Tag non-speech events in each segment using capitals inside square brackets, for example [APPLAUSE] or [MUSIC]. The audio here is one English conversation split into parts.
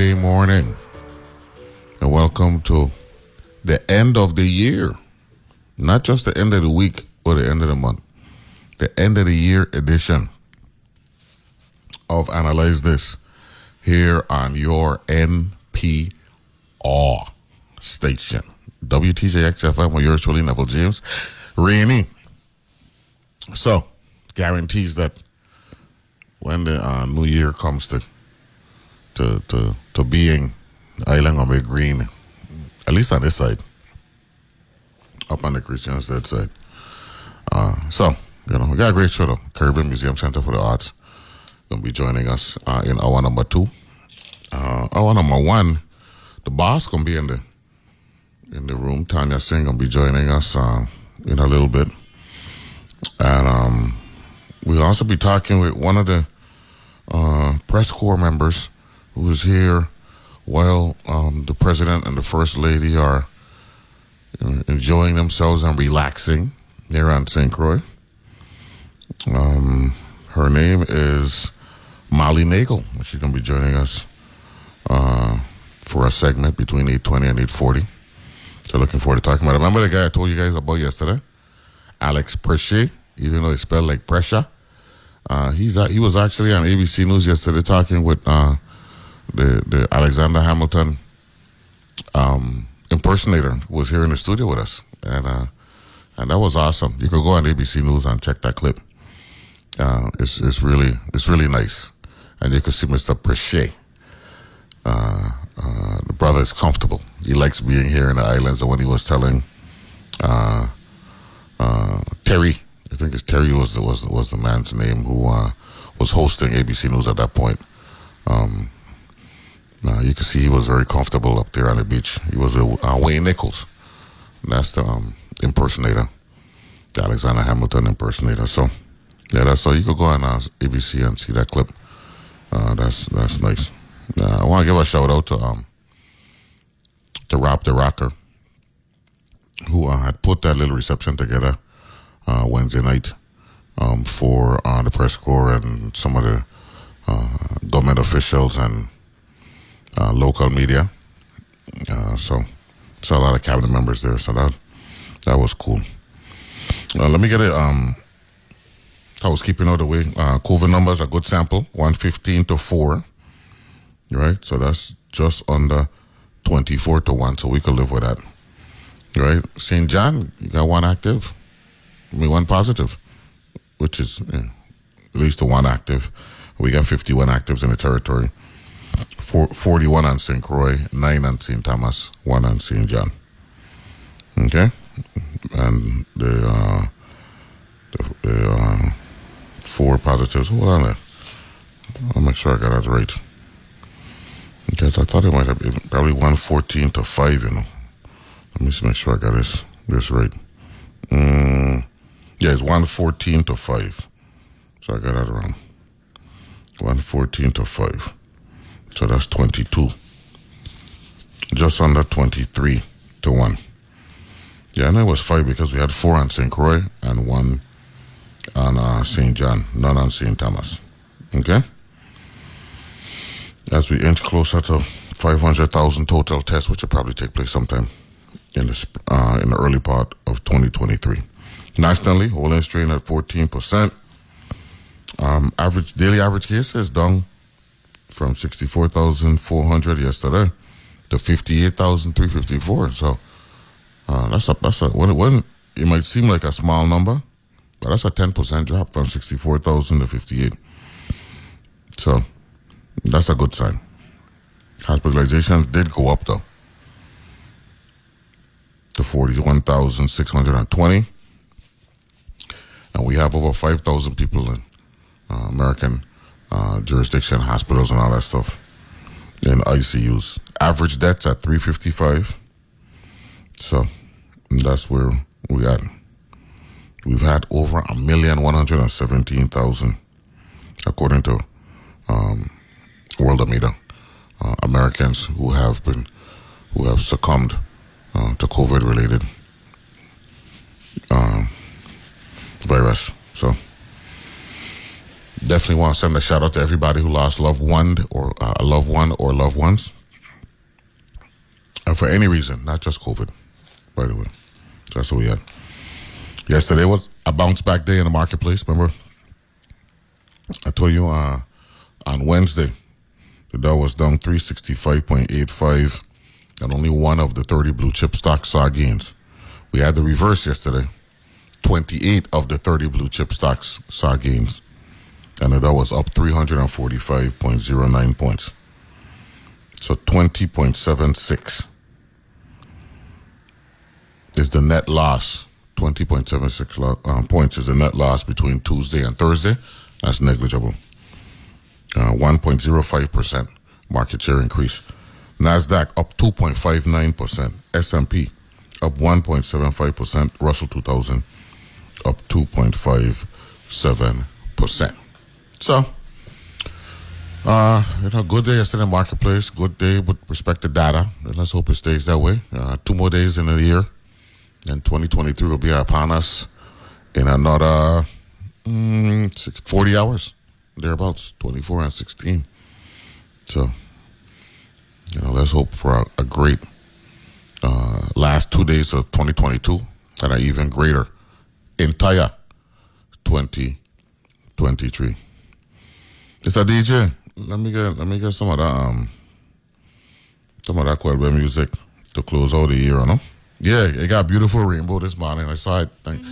Morning. And welcome to the end of the year. Not just the end of the week or the end of the month. The end of the year edition of Analyze This here on your NPR station. WTJX FM with yours truly, Neville James. Rainy. So, guarantees that when the uh, new year comes to to to to being, island gonna be green, at least on this side, up on the Christian side side. Uh, so you know we got a great show though. Caribbean Museum Center for the Arts gonna be joining us uh, in hour number two. Uh, hour number one, the boss gonna be in the in the room. Tanya Singh gonna be joining us uh, in a little bit, and um, we'll also be talking with one of the uh, press corps members who is here while um, the president and the first lady are uh, enjoying themselves and relaxing here on St. Croix. Um, her name is Molly Nagel. She's going to be joining us uh, for a segment between 8.20 and 8.40. So looking forward to talking about it. Remember the guy I told you guys about yesterday? Alex Preche, even though it's spelled like pressure. Uh, he's uh, he was actually on ABC News yesterday talking with uh, the the Alexander Hamilton um, impersonator was here in the studio with us, and uh, and that was awesome. You could go on ABC News and check that clip. Uh, it's it's really it's really nice, and you can see Mr. Preche. Uh, uh, the brother is comfortable. He likes being here in the islands. And when he was telling uh, uh, Terry, I think it's Terry was the, was was the man's name who was hosting ABC News at that point. Um, uh, you can see he was very comfortable up there on the beach. He was a uh, Wayne Nichols. That's the um, impersonator, the Alexander Hamilton impersonator. So, yeah, that's so you could go on uh, ABC and see that clip. Uh, that's that's nice. I want to give a shout out to um, to Rob the Rocker, who uh, had put that little reception together uh, Wednesday night um, for uh, the press corps and some of the government officials and uh, local media. Uh, so, saw a lot of cabinet members there. So that that was cool. Uh, let me get it. Um, housekeeping out of the way. Uh, COVID numbers a good sample. One fifteen to four. Right. So that's just under twenty four to one. So we could live with that. Right. St. John, you got one active. I mean, one positive, which is yeah, at least the one active. We got 51 actives in the territory. Four, 41 on St. Croix, 9 on St. Thomas, 1 on St. John. Okay? And the, uh, the, the uh, four positives. Hold on there. I'll make sure I got that right. Because I thought it might have been probably 114 to 5, you know. Let me just make sure I got this, this right. Mm, yeah, it's 114 to 5. So I got that wrong. 114 to 5. So that's 22. Just under 23 to 1. Yeah, and it was 5 because we had 4 on St. Croix and 1 on uh, St. John, none on St. Thomas. Okay? As we inch closer to 500,000 total tests, which will probably take place sometime in the, uh, in the early part of 2023. Nationally, whole strain at 14%. Um, average daily average cases down from 64,400 yesterday to 58,354. So uh, that's a that's a when it, it might seem like a small number, but that's a 10% drop from 64,000 to 58. So that's a good sign. Hospitalizations did go up though to 41,620. And we have over 5,000 people in uh, American uh, jurisdiction, hospitals, and all that stuff in ICUs. Average deaths at 355. So that's where we at. We've had over a million one hundred and seventeen thousand, according to um, Worldometer, uh, Americans who have been who have succumbed uh, to COVID related um, virus. So definitely want to send a shout out to everybody who lost loved one or uh, a loved one or loved ones, and for any reason, not just COVID. By the way, so that's what we had. Yesterday was a bounce back day in the marketplace. Remember, I told you uh, on Wednesday the Dow was down 365.85, and only one of the 30 blue chip stocks saw gains. We had the reverse yesterday. 28 of the 30 blue chip stocks saw gains, Dow was up 345.09 points. So 20.76 is the net loss. 20.76 lo- um, points is the net loss between Tuesday and Thursday. That's negligible. Uh, 1.05% market share increase. Nasdaq up 2.59%. S&P up 1.75%. Russell 2000 up 2.57%. So, uh, you know, good day yesterday in the marketplace. Good day with respect to data. And let's hope it stays that way. Uh, two more days in the year. And 2023 will be upon us in another mm, six, 40 hours, thereabouts, 24 and 16. So, you know, let's hope for a, a great uh, last two days of 2022 and an even greater entire 2023. Mr. DJ, let me get let me get some of that um some of that Quelbe music to close out the year, you know? Yeah, it got beautiful rainbow this morning. I saw it. Thank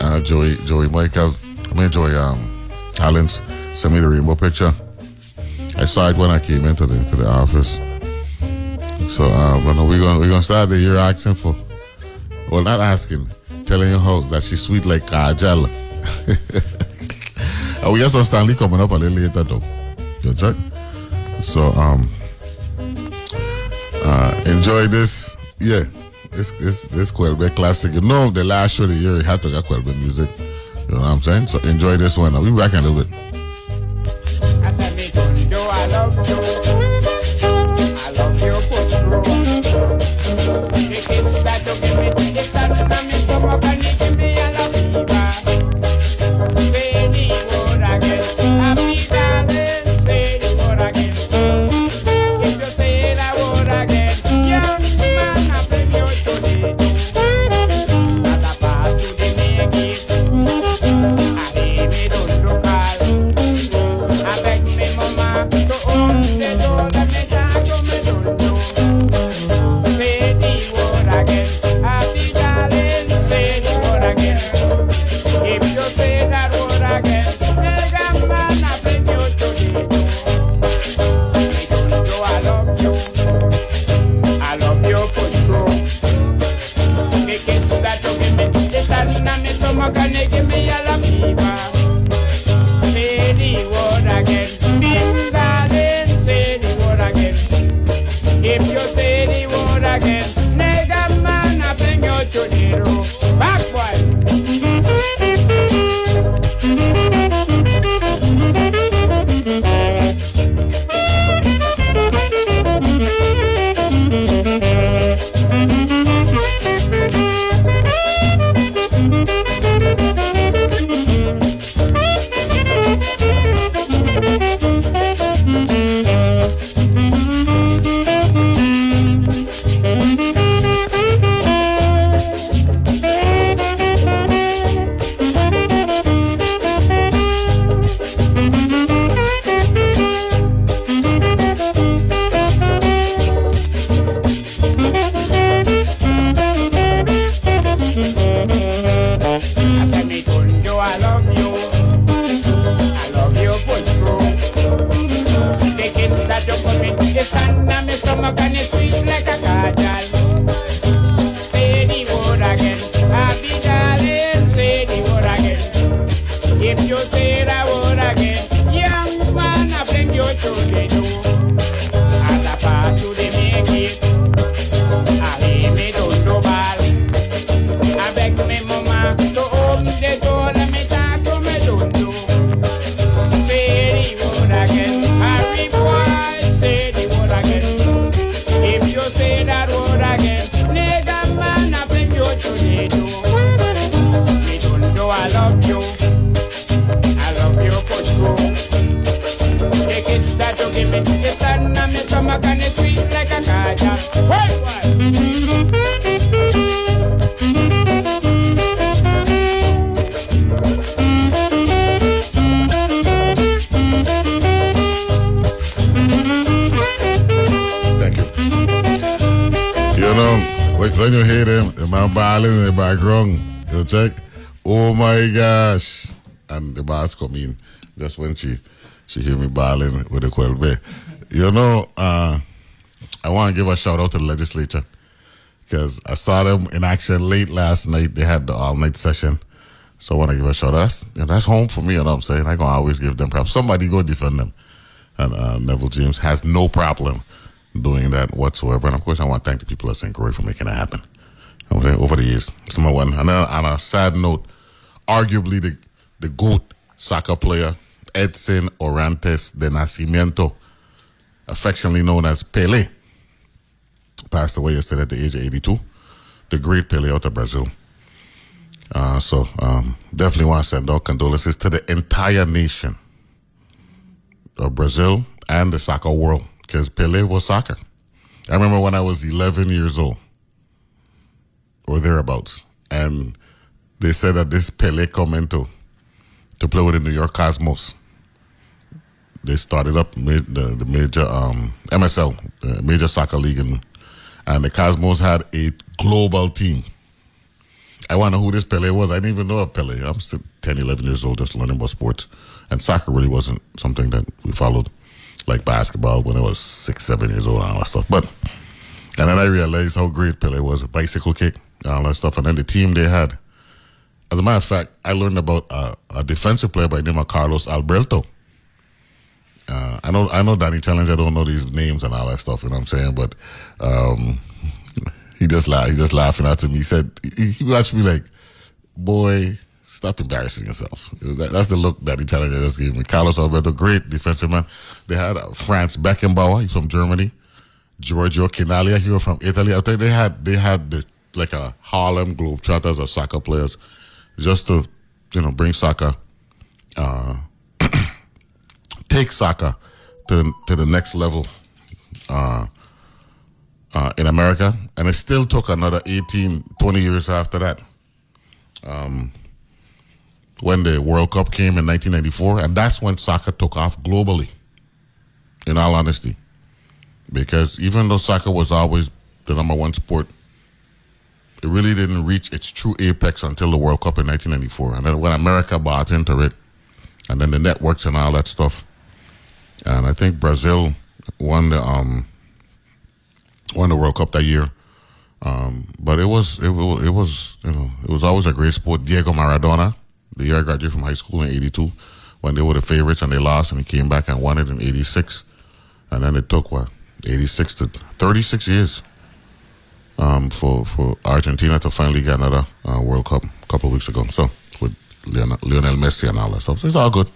uh, Joey Joey Michael. I mean Joey um Allens sent me the rainbow picture. I saw it when I came into the to the office. So uh but we're gonna we're gonna start the year asking for well not asking, telling you how that she's sweet like Kajal. [LAUGHS] and we also Stanley coming up a little later though. Good right? So um uh enjoy this yeah. This this this Quelbe classic. You know the last show of the year you had to get Quelbe music. You know what I'm saying? So enjoy this one. I'll be back in a little bit. The come in just when she she hear me balling with the Quelbe. You know, uh, I want to give a shout out to the legislature because I saw them in action late last night. They had the all night session. So I want to give a shout out. That's, you know, that's home for me, you know what I'm saying? I can always give them props. Somebody go defend them. And uh, Neville James has no problem doing that whatsoever. And of course, I want to thank the people at St. Croix for making that happen. Over the years. It's number one. And then on a sad note, arguably the, the GOAT soccer player, Edson Arantes de Nascimento, affectionately known as Pele, passed away yesterday at the age of 82. The great Pele out of Brazil. Uh, so um, definitely want to send our condolences to the entire nation of Brazil and the soccer world because Pele was soccer. I remember when I was 11 years old or thereabouts, and they said that this Pele come into to play with the New York Cosmos. They started up the, the major um, MSL, major soccer league, and the Cosmos had a global team. I know who this Pele was. I didn't even know of Pele. I'm still 10, 11 years old, just learning about sports. And soccer really wasn't something that we followed like basketball when I was six, seven years old and all that stuff. But, and then I realized how great Pele was, bicycle kick, all that stuff. And then the team they had. As a matter of fact, I learned about a defensive player by the name of Carlos Alberto. Uh, I know, I know Danny Challenge. I don't know these names and all that stuff. You know what I'm saying? But um, [LAUGHS] he just laughed. He just laughing at me. He said he, he watched me like, boy, stop embarrassing yourself. That, that's the look that the challenger just gave me. Carlos Alberto, great defensive man. They had uh, Franz Beckenbauer, he's from Germany. Giorgio Chinaglia, he was from Italy. I think they had they had the, like a Harlem Globetrotters of soccer players, just to you know bring soccer, uh, [CLEARS THROAT] take soccer to to the next level. Uh, uh, in America, and it still took another 18, 20 years after that. Um, when the World Cup came in 1994, and that's when soccer took off globally, in all honesty. Because even though soccer was always the number one sport, it really didn't reach its true apex until the World Cup in 1994. And then when America bought into it, and then the networks and all that stuff. And I think Brazil won the um, won the World Cup that year. Um, but it was it, it was you know it was always a great sport. Diego Maradona, the year I graduated from high school in '82, when they were the favorites and they lost, and he came back and won it in '86, and then it took what '86 to 36 years um, for for Argentina to finally get another uh, World Cup a couple of weeks ago. So with Lionel, Messi and all that stuff, so it's all good.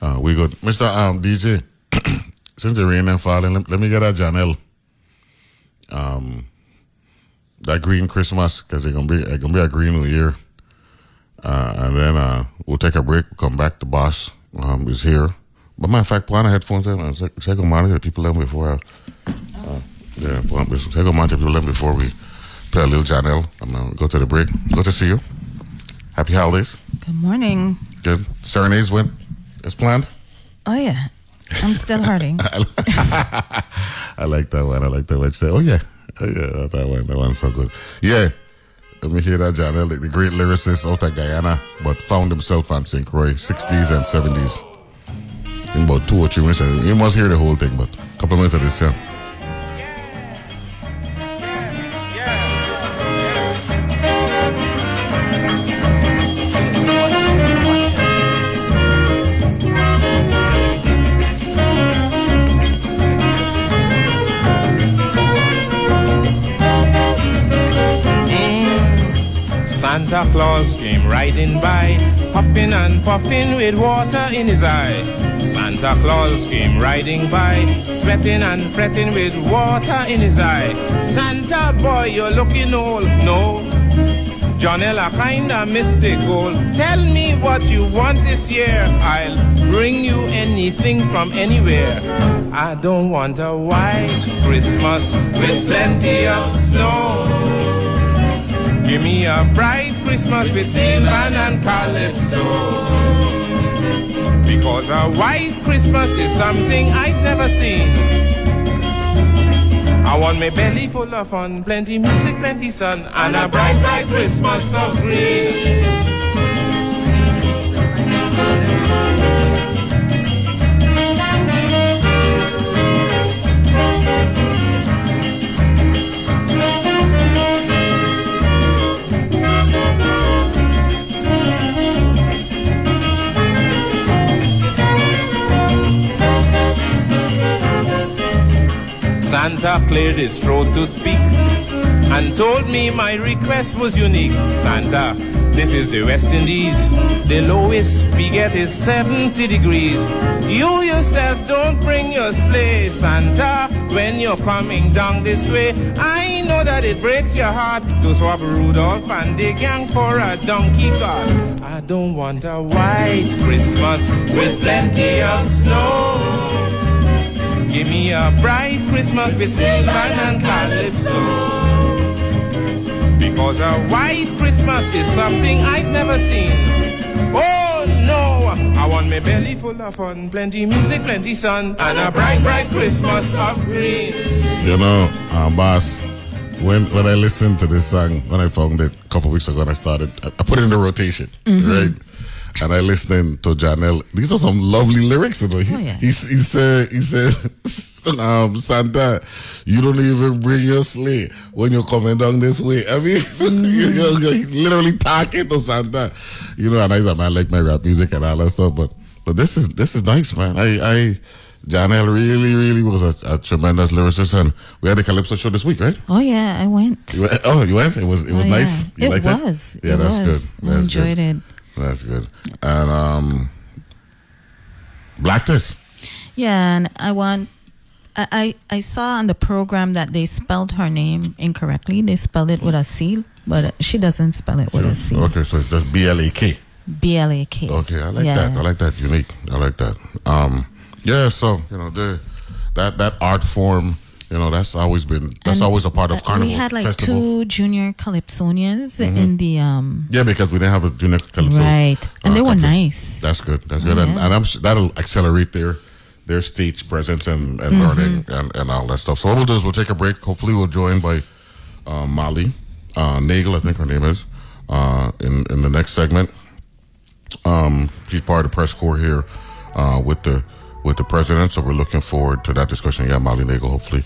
Uh, we good, Mister um, DJ. [CLEARS THROAT] Since the rain and falling, let, let me get a Janelle that green Christmas because it's gonna be it's gonna be a green New Year. Uh, and then uh, we'll take a break. Come back. The boss um, is here. But matter of fact, put on the headphones and check, on monitor people them before. I, uh, yeah, on, check on monitor people them before we play a little Janelle. I'm gonna go to the break. Good to see you. Happy holidays. Good morning. Good. Serenades went as planned. Oh yeah, I'm still hurting. [LAUGHS] I like that one. I like that one. She said, "Oh yeah, oh, yeah, that one. That one's so good." Yeah, let me hear that, Janelle, the great lyricist out of Guyana, but found himself on St. Croix, '60s and '70s. In about two or three minutes, you must hear the whole thing, but a couple of minutes of this, yeah. Puffing with water in his eye. Santa Claus came riding by, sweating and fretting with water in his eye. Santa boy, you're looking old, no. Johnella kinda missed goal. Tell me what you want this year. I'll bring you anything from anywhere. I don't want a white Christmas with plenty of snow. Give me a bright Christmas with Sylvan and Calypso. Because a white Christmas is something I've never seen. I want my belly full of fun, plenty music, plenty sun, and a bright, bright Christmas of green. Santa cleared his throat to speak and told me my request was unique. Santa, this is the West Indies. The lowest we get is 70 degrees. You yourself don't bring your sleigh, Santa, when you're coming down this way. I know that it breaks your heart to swap Rudolph and the gang for a donkey cart. I don't want a white Christmas with plenty of snow. Give me a bright Christmas with Sylvan and Calypso. Because a white Christmas is something I've never seen. Oh no, I want my belly full of fun, plenty music, plenty sun, and a bright, bright Christmas of green. You know, uh, boss, when when I listened to this song, when I found it a couple weeks ago, and I started, I, I put it in the rotation, right? And I listened to Janelle. These are some lovely lyrics. You know? he, Oh, yeah. he, he said, he said, [LAUGHS] um, Santa, you don't even bring your sleigh when you're coming down this way. I mean, [LAUGHS] you're, you're literally talking to Santa. You know, and I, I like my rap music and all that stuff, but but this is this is nice, man. I I Janelle really really was a, a tremendous lyricist, and we had the Calypso show this week, right? Oh yeah, I went. You went- oh, you went. It was it was Oh, nice. yeah. You it liked was. Yeah, it that's was. good. I enjoyed good. it. That's good. And um, Black Test. Yeah, and I want. I, I I saw on the program that they spelled her name incorrectly. They spelled it with a C, but she doesn't spell it with a C. Okay, so it's just B L A K. B L A K. Okay, I like Yeah. that. I like that. Unique. I like that. Um, yeah. So you know the that that art form. You know that's always been that's And, always a part of uh, carnival We had like festival. Mm-hmm. two junior calypsonians in the um Yeah, because we didn't have a junior calypso. right, and uh, they were company. nice. That's good. That's good, and, Yeah. and I'm s- that'll accelerate their their stage presence and, and Mm-hmm. learning and, and all that stuff. So what we'll do is we'll take a break. Hopefully, we'll join by uh, Molly uh, Nagel, I think her name is, uh, in in the next segment. Um, she's part of the press corps here uh, with the with the president, so we're looking forward to that discussion. Yeah, Molly Nagel. Hopefully,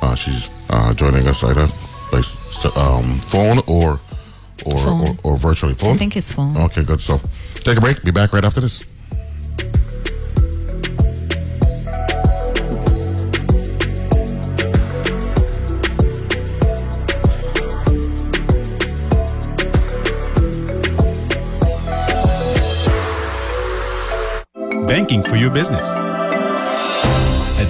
uh, she's uh, joining us either by um, phone or or, or Phone. or virtually. Phone. I think it's phone. Okay, good. So take a break. Be back right after this. banking for your business.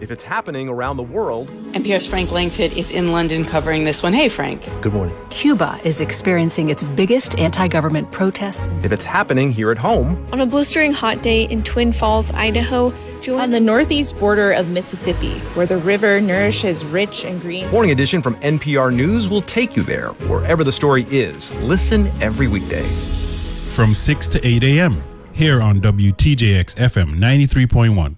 If it's happening around the world, NPR's Frank Langfitt is in London covering this one. Hey, Frank. good morning. Cuba is experiencing its biggest anti government protests. If it's happening here at home, On a blistering hot day in Twin Falls, Idaho, On the northeast border of Mississippi, where the river nourishes rich and green. Morning Edition from NPR News will take you there, wherever the story is. Listen every weekday. From 6 to 8 a.m. here on WTJX FM 93.1.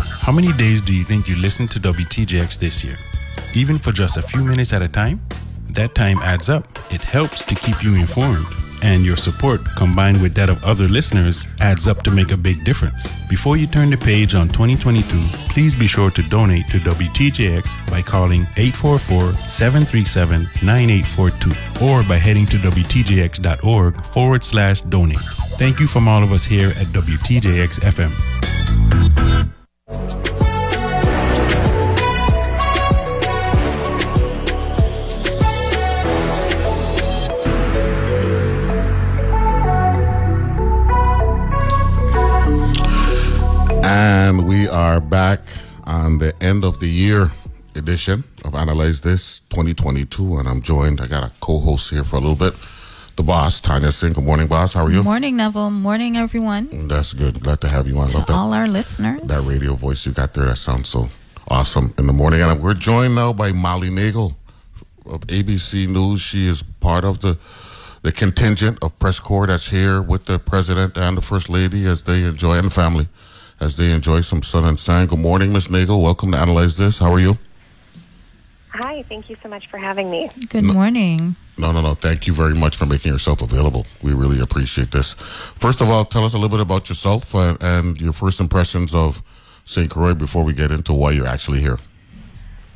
How many days do you think you listened to WTJX this year? Even for just a few minutes at a time? That time adds up. It helps to keep you informed. And your support, combined with that of other listeners, adds up to make a big difference. Before you turn the page on 2022, please be sure to donate to WTJX by calling 844 737 9842 or by heading to WTJX.org forward slash donate. Thank you from all of us here at WTJX FM. And we are back on the end of the year edition of Analyze This 2022. And I'm joined, I got a co host here for a little bit, the boss, Tanya Singh. Good morning, boss. How are you? Morning, Neville. Morning, everyone. That's good. Glad to have you on. To that, all our listeners. that radio voice you got there. That sounds so awesome in the morning. And we're joined now by Molly Nagel of ABC News. She is part of the the contingent of press corps that's here with the president and the first lady as they enjoy and the family as they enjoy some sun and sand. Good morning, Miss Nagel. Welcome to Analyze This. How are you? Hi, thank you so much for having me. Good morning. No, no, no. Thank you very much for making yourself available. We really appreciate this. First of all, tell us a little bit about yourself uh, and your first impressions of St. Croix before we get into why you're actually here.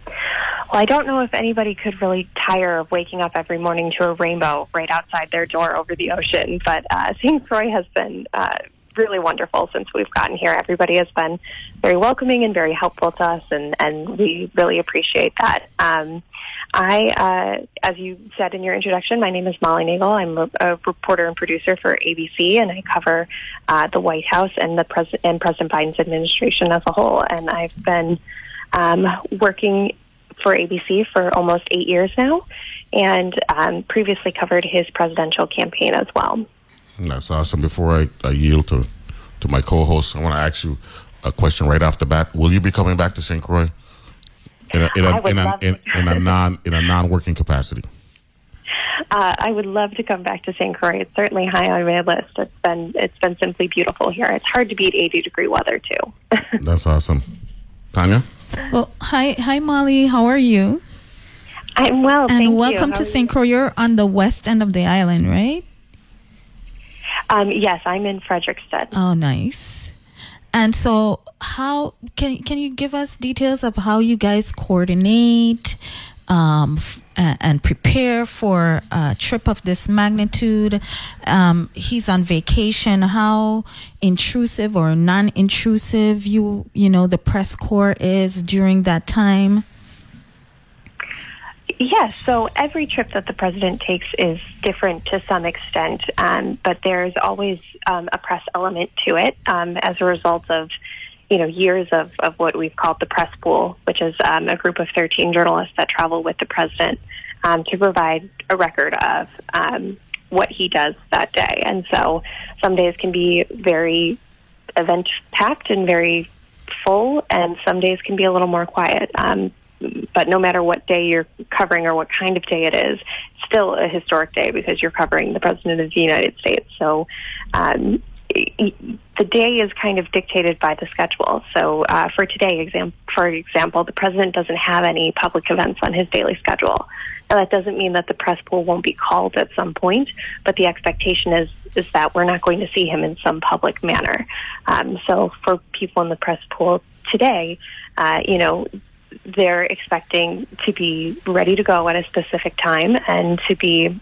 Well, I don't know if anybody could really tire of waking up every morning to a rainbow right outside their door over the ocean, but uh, St. Croix has been uh, really wonderful since we've gotten here. Everybody has been very welcoming and very helpful to us, and, and we really appreciate that. Um, I, uh, as you said in your introduction, my name is Molly Nagel. I'm a, a reporter and producer for ABC, and I cover uh, the White House and the pres- and President Biden's administration as a whole. And I've been um, working for ABC for almost eight years now, and um, previously covered his presidential campaign as well. That's awesome. Before I, I yield to, to my co-host, I want to ask you a question right off the bat. Will you be coming back to St. Croix in a, in I a, would in a, love in, in a non in a non-working capacity? Uh, I would love to come back to St. Croix. It's certainly high on my list. It's been it's been simply beautiful here. It's hard to beat 80 degree weather too. [LAUGHS] That's awesome. Tanya? Well, hi, hi, Molly. How are you? I'm well, and thank you. welcome How to St. Croix. You're on the west end of the island, right? Um, yes, I'm in Frederiksted. Oh, nice. And so, how can can you give us details of how you guys coordinate um, f- and prepare for a trip of this magnitude? Um, he's on vacation. How intrusive or non-intrusive you you know the press corps is during that time? Yes, so every trip that the president takes is different to some extent, um, but there's always um, a press element to it um, as a result of, you know, years of, of what we've called the press pool, which is um, a group of 13 journalists that travel with the president um, to provide a record of um, what he does that day. And so some days can be very event packed and very full, and some days can be a little more quiet. Um, but no matter what day you're covering or what kind of day it is, it's still a historic day because you're covering the President of the United States. So um, the day is kind of dictated by the schedule. So uh, for today, exam- for example, the President doesn't have any public events on his daily schedule. Now, that doesn't mean that the press pool won't be called at some point, but the expectation is is that we're not going to see him in some public manner. Um, so for people in the press pool today, uh, you know, they're expecting to be ready to go at a specific time and to be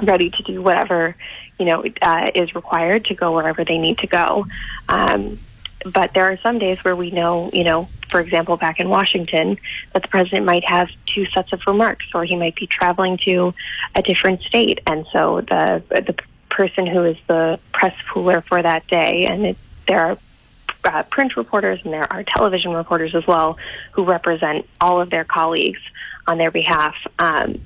ready to do whatever you know uh, is required to go wherever they need to go. Um, but there are some days where we know, you know, for example, back in Washington, that the president might have two sets of remarks, or he might be traveling to a different state, and so the the person who is the press pooler for that day, and it, there are uh, print reporters and there are television reporters as well who represent all of their colleagues on their behalf. Um,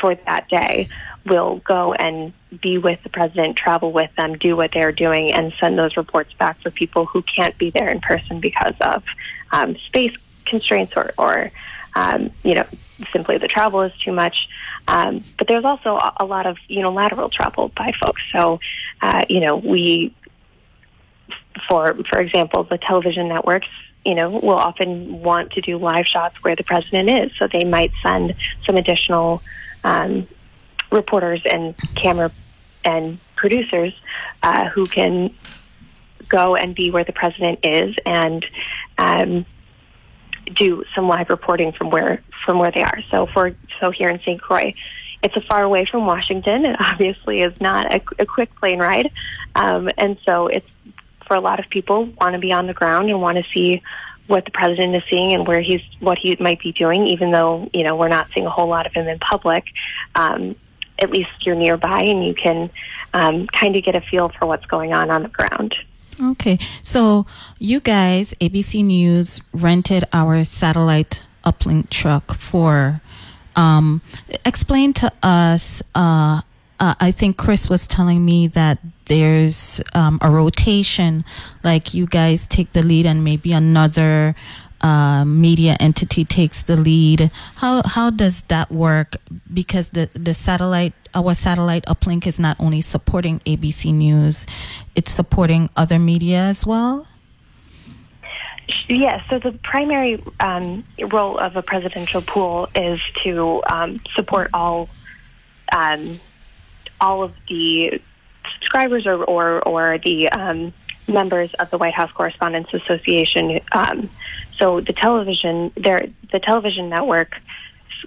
for that day will go and be with the president, travel with them, do what they're doing, and send those reports back for people who can't be there in person because of um, space constraints or, or um, you know, simply the travel is too much. Um, but there's also a, lot of unilateral travel by folks. So, uh, you know, we, for for example, the television networks you know, will often want to do live shots where the president is. So they might send some additional um, reporters and camera and producers uh, who can go and be where the president is and um, do some live reporting from where from where they are. So for so here in St. Croix, it's a far away from Washington. It obviously is not a, a quick plane ride, um, and so it's for a lot of people want to be on the ground and want to see what the president is seeing and where he's what he might be doing, even though you know we're not seeing a whole lot of him in public. Um, at least you're nearby and you can um, kind of get a feel for what's going on on the ground. Okay, so you guys, ABC News, rented our satellite uplink truck for. Um, explain to us uh, uh, I think Chris was telling me that there's um, a rotation, like you guys take the lead and maybe another uh, media entity takes the lead. How how does that work? Because the the satellite our satellite uplink is not only supporting ABC News, it's supporting other media as well. Yes, so the primary um, role of a presidential pool is to um, support all um, all of the subscribers or or, or the um, members of the White House Correspondents Association. Um, so the television, the television network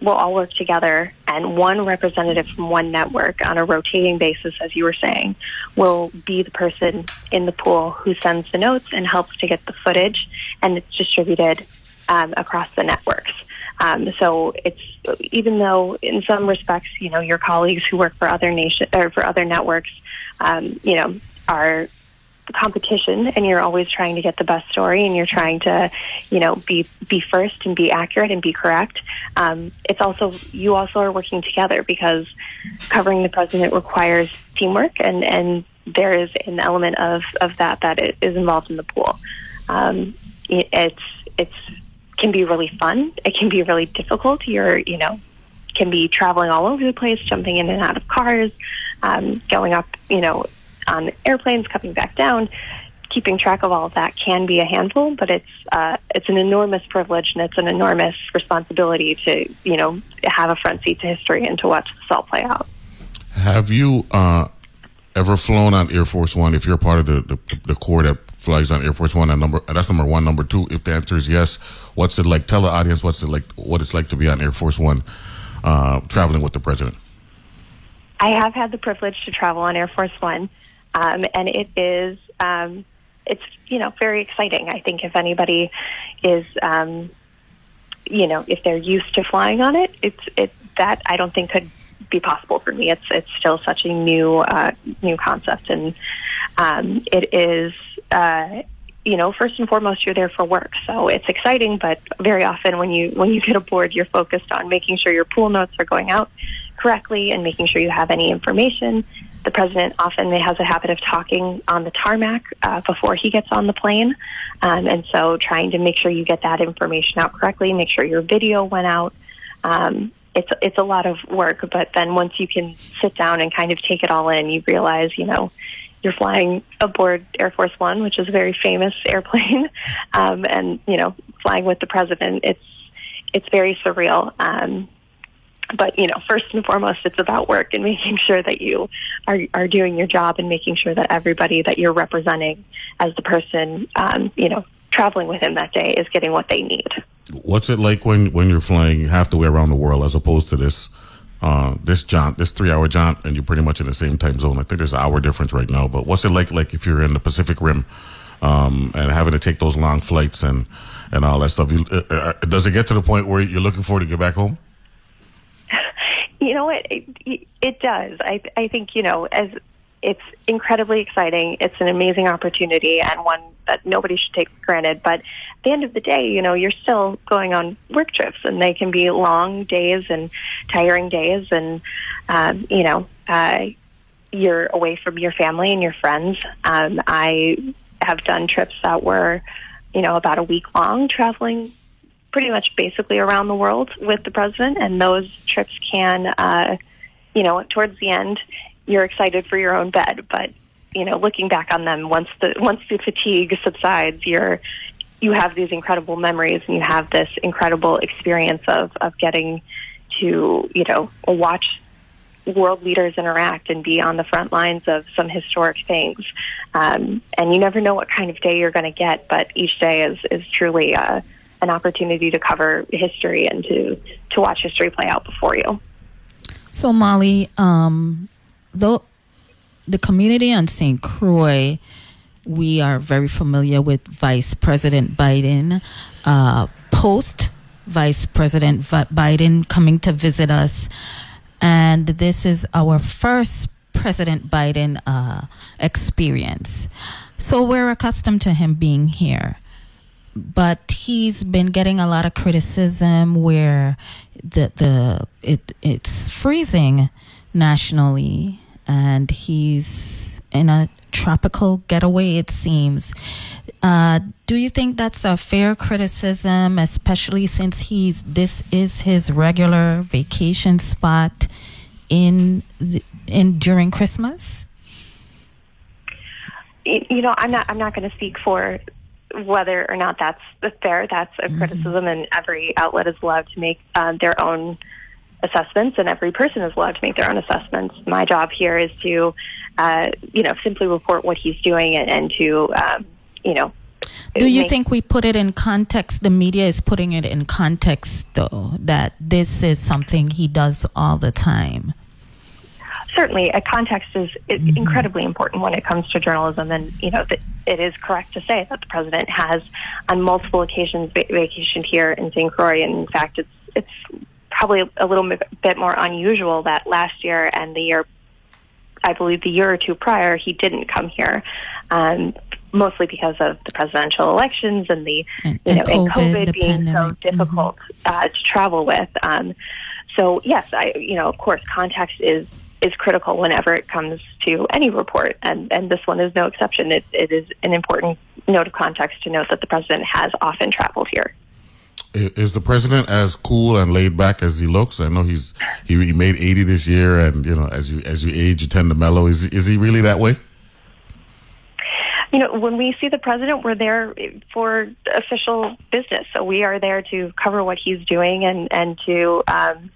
will all work together, and one representative from one network on a rotating basis, as you were saying, will be the person in the pool who sends the notes and helps to get the footage, and it's distributed um, across the networks. Um, so it's even though in some respects, you know, your colleagues who work for other nation or for other networks, um, you know, are competition and you're always trying to get the best story and you're trying to you know be be first and be accurate and be correct um, it's also you also are working together because covering the president requires teamwork and and there is an element of of that that is involved in the pool. Um, it's it's can be really fun. It can be really difficult. You're, you know, can be traveling all over the place, jumping in and out of cars, um, going up, you know, on airplanes, coming back down. Keeping track of all of that can be a handful, but it's uh, it's an enormous privilege and it's an enormous responsibility to you know have a front seat to history and to watch this all play out. Have you uh, ever flown on Air Force One? If you're part of the the, the corps that flies on Air Force One. And number that's number one. Number two, if the answer is yes, what's it like? Tell the audience what's it like. What it's like to be on Air Force One, uh, traveling with the president. I have had the privilege to travel on Air Force One, um, and it is um, it's you know very exciting. I think if anybody is um, you know if they're used to flying on it, it's it that I don't think could be possible for me. It's it's still such a new uh, new concept, and um, it is uh, you know first and foremost you're there for work, so it's exciting. But very often when you when you get aboard, you're focused on making sure your pool notes are going out correctly and making sure you have any information. The president often has a habit of talking on the tarmac uh, before he gets on the plane, um, and so trying to make sure you get that information out correctly, make sure your video went out. Um, it's it's a lot of work, but then once you can sit down and kind of take it all in, you realize, you know, you're flying aboard Air Force One, which is a very famous [LAUGHS] airplane, um, and you know, flying with the president. It's it's very surreal. Um, but you know, first and foremost, it's about work and making [LAUGHS] sure that you are are doing your job and making sure that everybody that you're representing as the person, um, you know, traveling with him that day is getting what they need. What's it like when when you're flying half the way around the world as opposed to this? Uh, this jaunt, this three hour jaunt, and you're pretty much in the same time zone. I think there's an hour difference right now. But what's it like, like if you're in the Pacific Rim um, and having to take those long flights and and all that stuff? You, uh, uh, does it get to the point where you're looking forward to get back home? [LAUGHS] You know what? It, it does. I I think you know as it's incredibly exciting. It's an amazing opportunity and one that nobody should take for granted. But at the end of the day, you know, you're still going on work trips, and they can be long days and tiring days, and um, you know, uh, you're away from your family and your friends. Um, I have done trips that were, you know, about a week long, traveling pretty much basically around the world with the president, and those trips can, uh, you know, towards the end, you're excited for your own bed, but you know, looking back on them once the once the fatigue subsides, you're you have these incredible memories and you have this incredible experience of of getting to you know watch world leaders interact and be on the front lines of some historic things. Um, and you never know what kind of day you're going to get, but each day is is truly uh, an opportunity to cover history and to to watch history play out before you. So Molly, um, though the community on St. Croix, we are very familiar with Vice President Biden. Uh, post Vice President Biden coming to visit us, and this is our first President Biden uh, experience. So we're accustomed to him being here but he's been getting a lot of criticism where the the it it's freezing nationally and he's in a tropical getaway it seems. Uh, do you think that's a fair criticism especially since he's this is his regular vacation spot in the, in during christmas? You know i'm not i'm not going to speak for whether or not that's fair, that's a mm-hmm. criticism, and every outlet is allowed to make um, their own assessments, and every person is allowed to make their own assessments. My job here is to, uh, you know, simply report what he's doing and, and to, um, you know. Do you make- think we put it in context? The media is putting it in context, though, that this is something he does all the time certainly a context is, mm-hmm. incredibly important when it comes to journalism and you know it is correct to say that the president has on multiple occasions vacationed here in St. Croix and in fact it's it's probably a little bit more unusual that last year and the year I believe the year or two prior he didn't come here um, mostly because of the presidential elections and the and, you know and COVID, and COVID being pandemic. so difficult mm-hmm. uh, to travel with um, so yes I you know of course context is is critical whenever it comes to any report, and, and this one is no exception. It, it is an important note of context to note that the president has often traveled here. Is the president as cool and laid back as he looks? I know he's he, he made eighty this year, and you know as you as you age, you tend to mellow. Is is he really that way? you know, when we see the president, we're there for official business. So we are there to cover what he's doing and and to, um,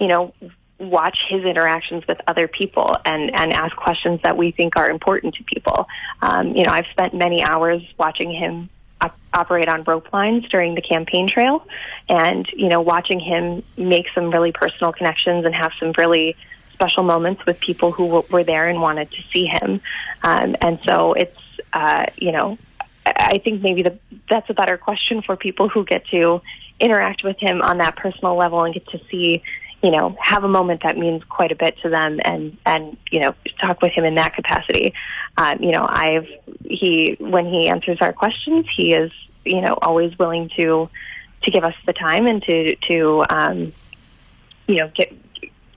you know, watch his interactions with other people and, and ask questions that we think are important to people. Um, you know, I've spent many hours watching him op- operate on rope lines during the campaign trail and, you know, watching him make some really personal connections and have some really special moments with people who w- were there and wanted to see him. Um, and so it's, uh, you know, I think maybe the, that's a better question for people who get to interact with him on that personal level and get to see you know, have a moment that means quite a bit to them and, and, you know, talk with him in that capacity. Um, you know, I've, he, when he answers our questions, he is, you know, always willing to, to give us the time and to, to, um, you know, get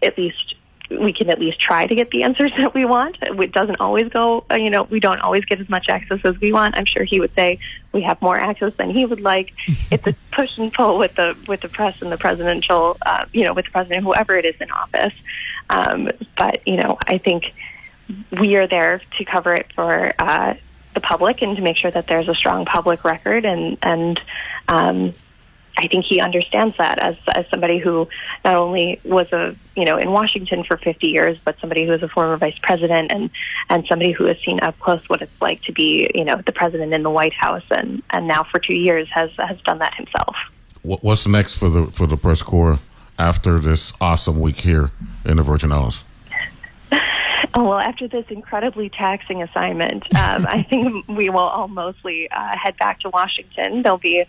at least we can at least try to get the answers [LAUGHS] that we want. It doesn't always go, uh, you know, we don't always get as much access as we want. I'm sure he would say we have more access than he would like. [LAUGHS] it's a push and pull with the with the press and the presidential, uh, you know, with the president, whoever it is in office. Um, but you know, I think we are there to cover it for uh, the public and to make sure that there's a strong public record and and um, I think he understands that as as somebody who not only was a you know in Washington for 50 years, but somebody who is a former vice president and and somebody who has seen up close what it's like to be you know the president in the White House and and now for two years has has done that himself. What's next for the for the press corps after this awesome week here in the Virgin Islands? [LAUGHS] Oh, well, after this incredibly taxing assignment, um, I [LAUGHS] think we will all mostly uh, head back to Washington. There'll be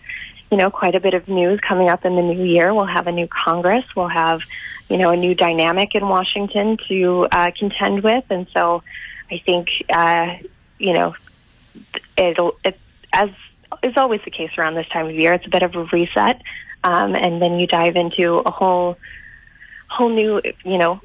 you know, quite a bit of news coming up in the new year. We'll have a new Congress. We'll have, you know, a new dynamic in Washington to uh, contend with. And so I think uh, you know it'll it, as is always the case around this time of year. It's a bit of a reset, um, and then you dive into a whole whole new you know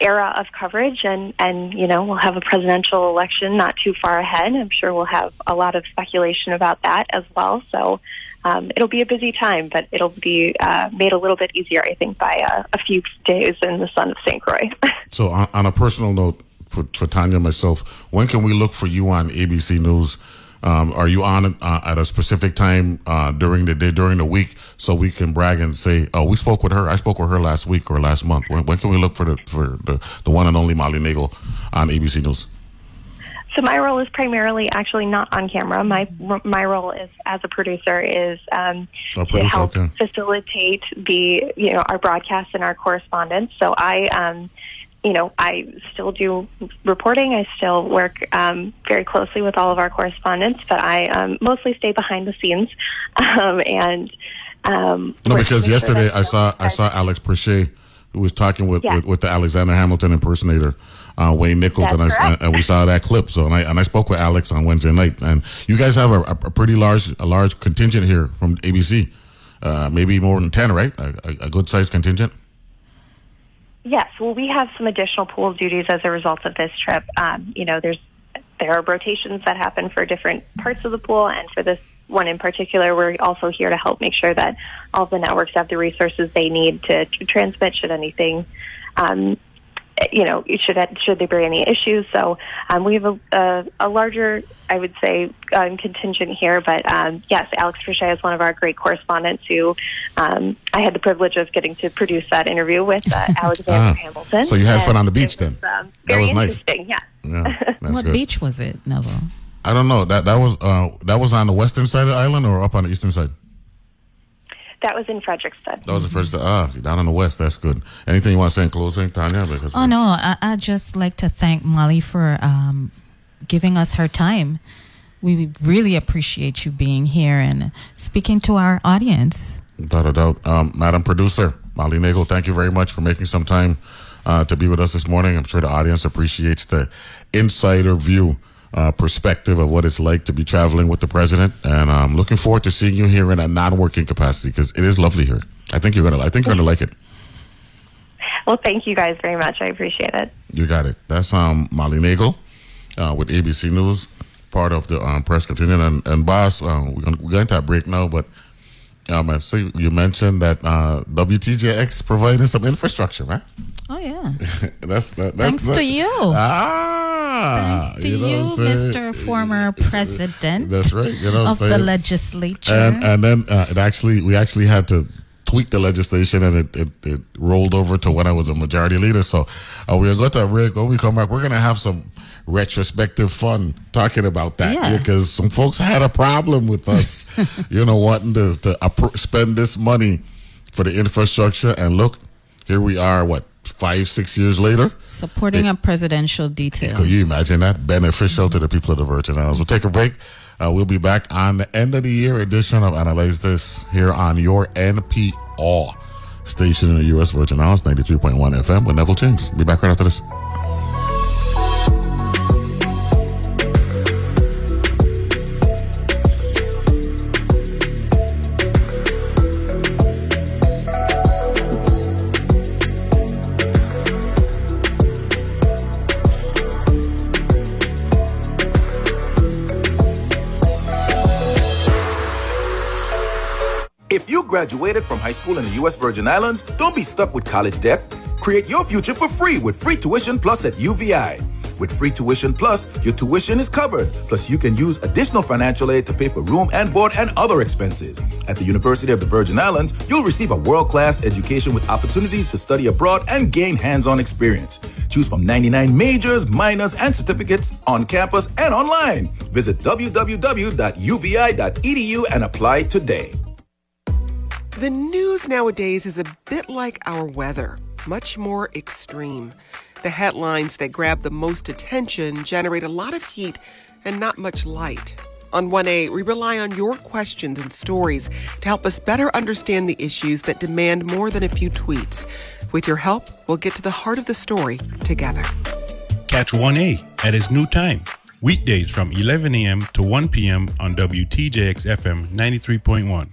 era of coverage and and you know we'll have a presidential election not too far ahead. I'm sure we'll have a lot of speculation about that as well. So um, it'll be a busy time but it'll be uh, made a little bit easier i think by uh, a few days in the sun of st croix. [LAUGHS] So on, on a personal note for, for tanya and myself when can we look for you on abc news um, are you on uh, at a specific time uh, during the day, during the week, so we can brag and say, "Oh, we spoke with her. I spoke with her last week or last month." When, when can we look for the for the, the one and only Molly Nagle on ABC News? So my role is primarily actually not on camera. My my role is as a producer is um, oh, to help okay. facilitate the you know our broadcast and our correspondence. So I um, you know, I still do reporting. I still work um, very closely with all of our correspondents, but I um, mostly stay behind the scenes. [LAUGHS] Um, and um, no, because yesterday sure I saw I saw Alex Presha who was talking with, yeah. with, with, the Alexander Hamilton impersonator. Uh, Wayne Nichols, and, I, and we saw that clip. So, and I, and I spoke with Alex on Wednesday night, and you guys have a, a pretty large a large contingent here from ABC, uh, maybe more than ten, right? A, a, a good sized contingent. Yes, well, we have some additional pool duties as a result of this trip. Um, you know, there's there are rotations that happen for different parts of the pool, and for this one in particular, we're also here to help make sure that all the networks have the resources they need to, to transmit should anything um, you know, should should there be any issues? So um, we have a, a, a, larger, I would say, um, contingent here. But um, yes, Alex Presha is one of our great correspondents who um, I had the privilege of getting to produce that interview with uh, [LAUGHS] Alexander ah, Hamilton. So you had fun on the beach then? Was, um, that was nice. Yeah. yeah [LAUGHS] what good. beach was it, Neville? I don't know. That that was uh, that was on the western side of the island or up on the eastern side. That was in Frederiksted. That was the first. Ah, down in the west. That's good. Anything you want to say in closing, Tanya? Because oh no, I I just like to thank Molly for um, giving us her time. We really appreciate you being here and speaking to our audience. Without a doubt, um, Madam Producer Molly Nagle, thank you very much for making some time uh, to be with us this morning. I'm sure the audience appreciates the insider view uh, perspective of what it's like to be traveling with the president. And I'm looking forward to seeing you here in a non-working capacity because it is lovely here. I think you're gonna. I think you're gonna like it. Well, thank you guys very much. I appreciate it. You got it. That's um Molly Nagle uh, with ABC News, part of the um, press contingent. And, and boss, uh, we're, gonna, we're going to have a break now, but um, I see you mentioned that uh, WTJX providing some infrastructure, right? Oh yeah. [LAUGHS] that's that, that's thanks that. to you. Ah, thanks to you, you Mr. Former President. That's right. You know, of the legislature. And and then uh, it actually we actually had to tweak the legislation and it, it, it rolled over to when I was a majority leader. So uh, we're going to when we come back, we're going to have some retrospective fun talking about that yeah. because some folks had a problem with us, [LAUGHS] you know, wanting to, to spend this money for the infrastructure. And look, here we are, what, five, six years later? Supporting it, a presidential detail. Could you imagine that? Beneficial mm-hmm. to the people of the Virgin Islands. We'll take a break. Uh, we'll be back on the end of the year edition of Analyze This here on your NPR station in the U.S. Virgin Islands, 93.1 FM with Neville James. Be back right after this. Graduated from high school in the U.S. Virgin Islands, don't be stuck with college debt. Create your future for free with free tuition plus at UVI. With free tuition plus, your tuition is covered. Plus, you can use additional financial aid to pay for room and board and other expenses. At the University of the Virgin Islands, you'll receive a world class education with opportunities to study abroad and gain hands on experience. Choose from 99 majors, minors, and certificates on campus and online. Visit www.uvi.edu and apply today. The news nowadays is a bit like our weather, much more extreme. The headlines that grab the most attention generate a lot of heat and not much light. On 1A, we rely on your questions and stories to help us better understand the issues that demand more than a few tweets. With your help, we'll get to the heart of the story together. Catch 1A at its new time, weekdays from 11 a.m. to 1 p.m. on WTJX FM 93.1.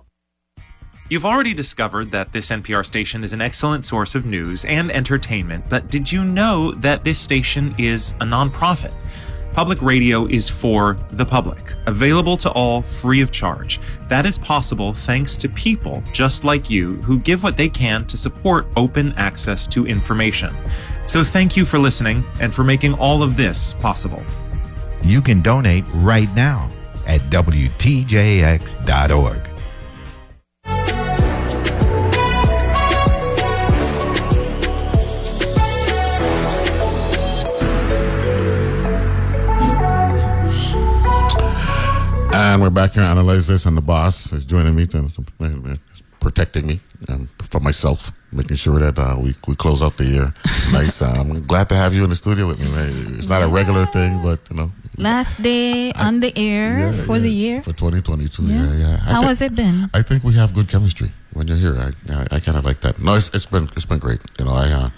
You've already discovered that this NPR station is an excellent source of news and entertainment, but did you know that this station is a nonprofit? Public radio is for the public, available to all free of charge. That is possible thanks to people just like you who give what they can to support open access to information. So thank you for listening and for making all of this possible. You can donate right now at WTJX.org. And we're back here analyzing this, and the boss is joining me, to, protecting me and for myself, making sure that uh, we we close out the year [LAUGHS] nice. Uh, I'm glad to have you in the studio with me. Man. It's not a regular thing, but you know. Last day on the air Yeah, for yeah, the year. for 2022. Yeah, Yeah. yeah. How thi- has it been? I think we have good chemistry when you're here. I I, I kind of like that. No, it's, it's been it's been great. You know, I uh,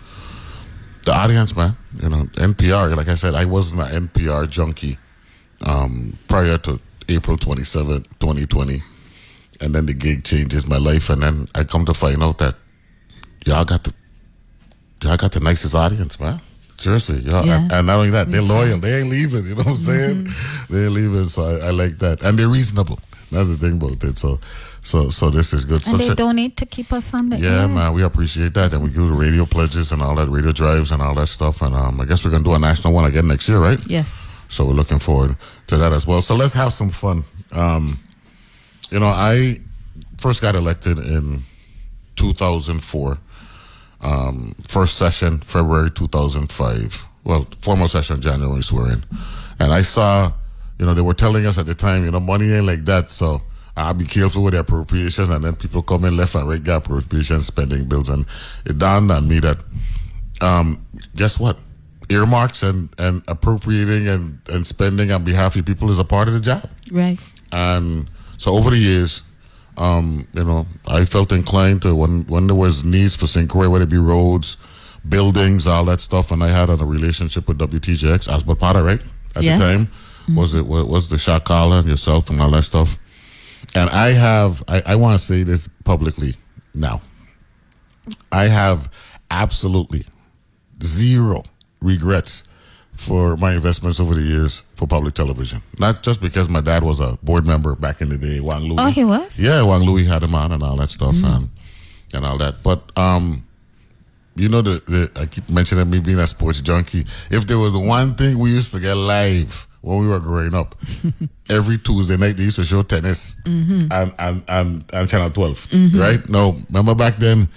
the audience, man. You know, NPR. Like I said, I wasn't an NPR junkie um, prior to April 27, 2020, and then the gig changes my life, and then I come to find out that y'all got the y'all got the nicest audience, man. Seriously, y'all, Yeah. and, and not only that, they're loyal. They ain't leaving. You know what I'm mm-hmm. saying? They ain't leaving. So I, I like that, and they're reasonable. That's the thing about it. So, so, so this is good. And Such they a- donate to keep us on the yeah, air. man, we appreciate that, and we do the radio pledges and all that, radio drives and all that stuff. And um, I guess we're gonna do a national one again next year, right? Yes. So we're looking forward to that as well. So let's have some fun. Um, you know, I first got elected in 2004. Um, first session, February 2005. Well, formal session, January swearing. And I saw, you know, they were telling us at the time, you know, money ain't like that. So I'll be careful with the appropriations. And then people come in left and right, get appropriations, spending bills. And it dawned on me that, um, guess what? Earmarks and, and appropriating and, and spending on behalf of people is a part of the job. Right. And so over the years, um, you know, I felt inclined to when when there was needs for St. Croix, whether it be roads, buildings, all that stuff, and I had a relationship with WTJX, Osbert Potter, right? At Yes. the time. Was it wa- was the shot caller and yourself and all that stuff? And I have I, I want to say this publicly now. I have absolutely zero regrets for my investments over the years for public television. Not just because my dad was a board member back in the day, Wang Louis. Oh, he was? Yeah, Wang Louis had him on and all that stuff Mm. and, and all that. But um, you know the, the I keep mentioning me being a sports junkie. If there was one thing we used to get live when we were growing up, [LAUGHS] every Tuesday night they used to show tennis Mhm. and, and, and, and Channel 12, Mm-hmm. Mhm. right? No, remember back then,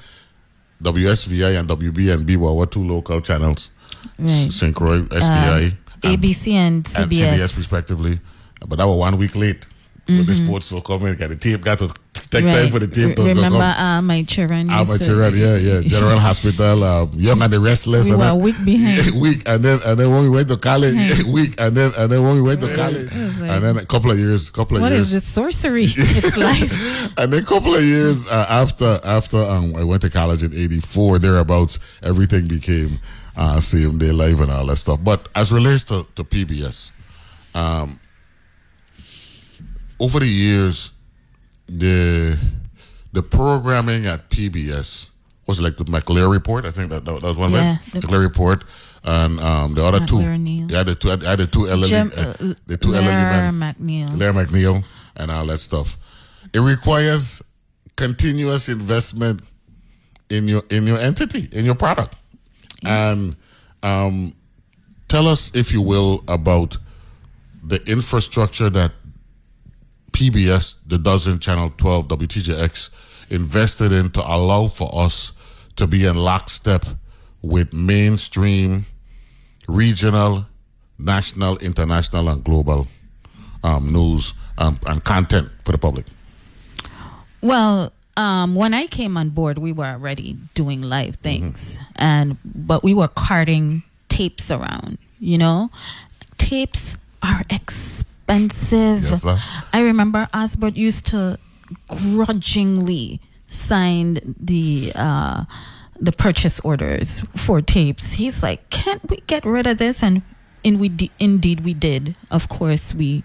WSVI and WBNB were what two local channels? Right. St. Croix, SDI, Uh, ABC and and CBS. CBS respectively. But that was one week late. When the Mhm. sports will come in, got the tape, got to take time for the tape. Re- to go Remember, uh, my children. used Amateur, to- yeah, yeah. General [LAUGHS] Hospital, um, Young and the Restless. We and were then, a week behind. [LAUGHS] week, and then and then when we went to college, Behind. [LAUGHS] week, and then and then when we went to college, like- and then a couple of years, couple of What years, is this sorcery? it's life. and then a couple of years uh, after after um, I went to college in '84, thereabouts, everything became uh, same day live and all that stuff. But as relates to, to PBS, um, over the years, the the programming at PBS was like the McLear report. I think that that, that was one Yeah, of the- McLear report, and um, the other two. McLear Neil. Yeah, the two. I had the two elderly, Jim- uh, uh, the two Lair men. McNeil. Larry McNeil and all that stuff. It requires continuous investment in your in your entity, in your product. And um, tell us, if you will, about the infrastructure that PBS, the dozen channel 12, WTJX, invested in to allow for us to be in lockstep with mainstream regional, national, international, and global um, news um, and content for the public? Well, um, when I came on board, we were already doing live things, and but we were carting tapes around. You know, tapes are expensive. Yes, sir. I remember Osbert used to grudgingly sign the uh, the purchase orders for tapes. He's like, "Can't we get rid of this?" And and we d- indeed we did. Of course, we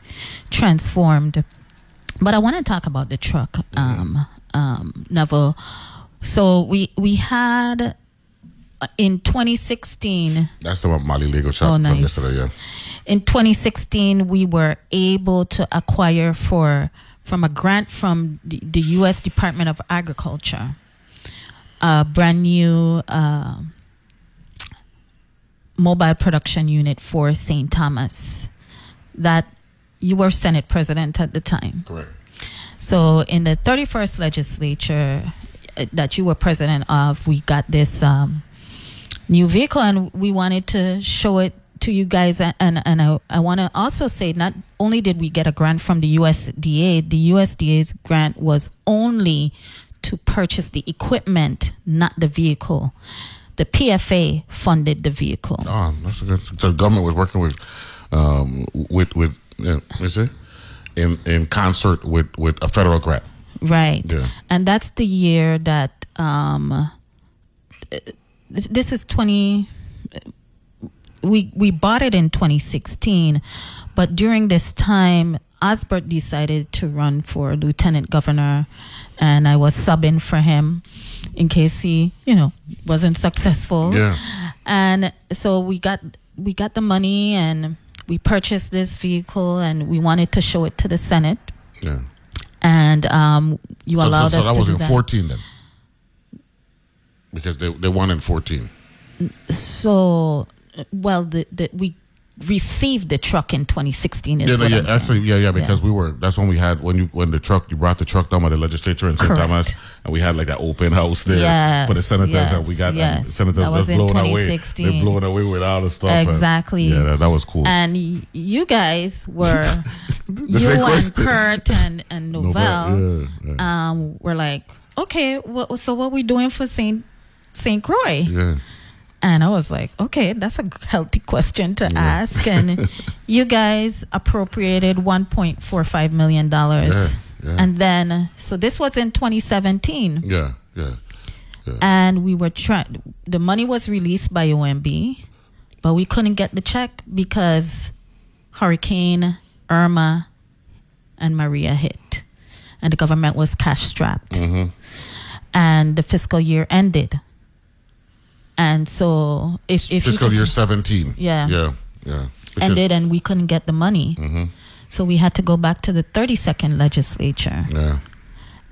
transformed. But I want to talk about the truck, um, um, Neville. So we we had in 2016. That's the one Mali Legal Shop Oh, from yesterday, yeah. In 2016, we were able to acquire for from a grant from the, the U.S. Department of Agriculture a brand new uh, mobile production unit for St. Thomas. That you were Senate President at the time. Correct. So in the 31st legislature uh, that you were president of, we got this um, new vehicle and we wanted to show it to you guys and and, and I, I want to also say not only did we get a grant from the USDA the USDA's grant was only to purchase the equipment not the vehicle the PFA funded the vehicle Oh, that's a good. So government was working with, um, with with, uh, is it, in in concert with with a federal grant. Right. Yeah. And that's the year that um this, is 20 we we bought it in 2016, but during this time Osbert decided to run for lieutenant governor and I was subbing for him in case he, you know, wasn't successful. Yeah. And so we got we got the money and we purchased this vehicle and we wanted to show it to the Senate Yeah. and um, you so, allowed so, so us that to was in that. fourteen then, because they they won in fourteen. So, well, the, the we received the truck in 2016. Yeah, no, yeah, I'm saying. actually, yeah, yeah, because we were. That's when we had when you when the truck you brought the truck down by the legislature in St. Thomas, and we had like that open house there for the Yes, senators, and we got yes. the senators That was blowing away. They're blowing away with all the stuff. and- Exactly. yeah, that, that was cool. And y- you guys were [LAUGHS] you and. Kurt and and Novelle, Novelle. yeah, Um, were like, okay, what, so what we doing for Saint Saint Croix? yeah. And I was like, okay, that's a healthy question to ask. And [LAUGHS] you guys appropriated $1.45 million. Yeah, yeah. And then, so this was in 2017. Yeah, yeah. And we were trying, the money was released by OMB, but we couldn't get the check because Hurricane Irma and Maria hit. And the government was cash strapped. Mm-hmm. And the fiscal year ended. And so, if, if Fiscal year seventeen. Yeah. yeah, yeah. Because- ended and we couldn't get the money. Mhm. So we had to go back to the 32nd legislature. Yeah.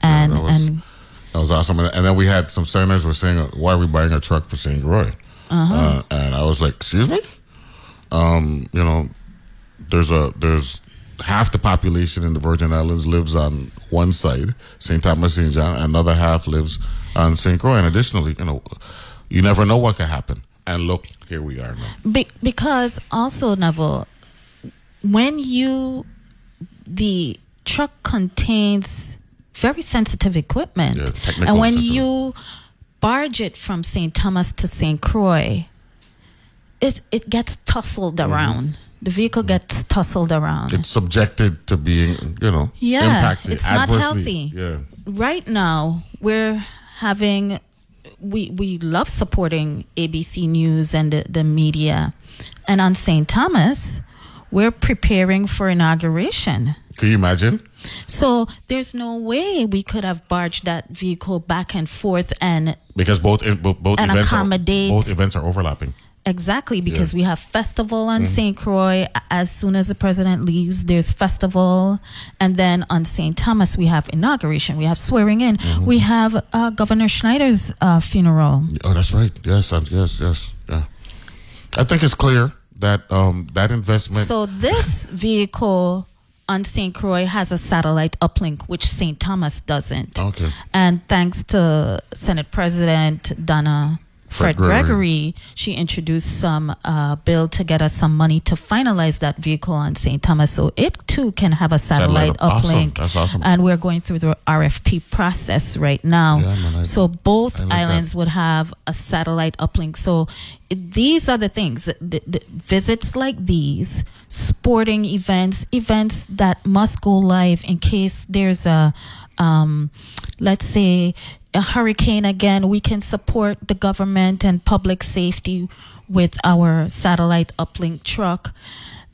And that was, and that was awesome. And, and then we had some senators were saying, "Why are we buying a truck for St. Croix?" Uh-huh. Uh, and I was like, "Excuse me." Um, you know, there's a there's half the population in the Virgin Islands lives on one side, St. Thomas St. John, another half lives on St. Croix. And additionally, you know, you never know what could happen. And look, here we are now. Be- because also Neville, when you the truck contains very sensitive equipment, Yeah, and when sensitive. you barge it from St. Thomas to St. Croix, it it gets tussled Mm-hmm. around. The vehicle gets tussled around. It's subjected to being, you know, Yeah, impacted it's not adversely. healthy. Yeah. right now we're having we we love supporting ABC News and the, the media, and on St. Thomas, we're preparing for inauguration. Can you imagine? So there's no way we could have barged that vehicle back and forth and Because both both, both And events are, both events are overlapping. Exactly because Yeah. we have festival on Mhm. St. Croix. As soon as the president leaves, there's festival, and then on St. Thomas we have inauguration. We have swearing in. Mm-hmm. We have uh, Governor Schneider's uh, funeral. Oh, that's right. Yes, yes, yes. Yeah. I think it's clear that um that investment. So this [LAUGHS] vehicle on St. Croix has a satellite uplink, which St. Thomas doesn't. okay. And thanks to Senate President Donna Frett, Fred Gregory. Gregory, she introduced some uh, bill to get us some money to finalize that vehicle on St. Thomas, so it too can have a satellite, Satellite, awesome. uplink. That's awesome. And we're going through the RFP process right now. Yeah, man, I- so both like islands that. would have a satellite uplink. So these are the things: the, the visits like these, sporting events, events that must go live in case there's a, um, let's say, a hurricane again. We can support the government and public safety with our satellite uplink truck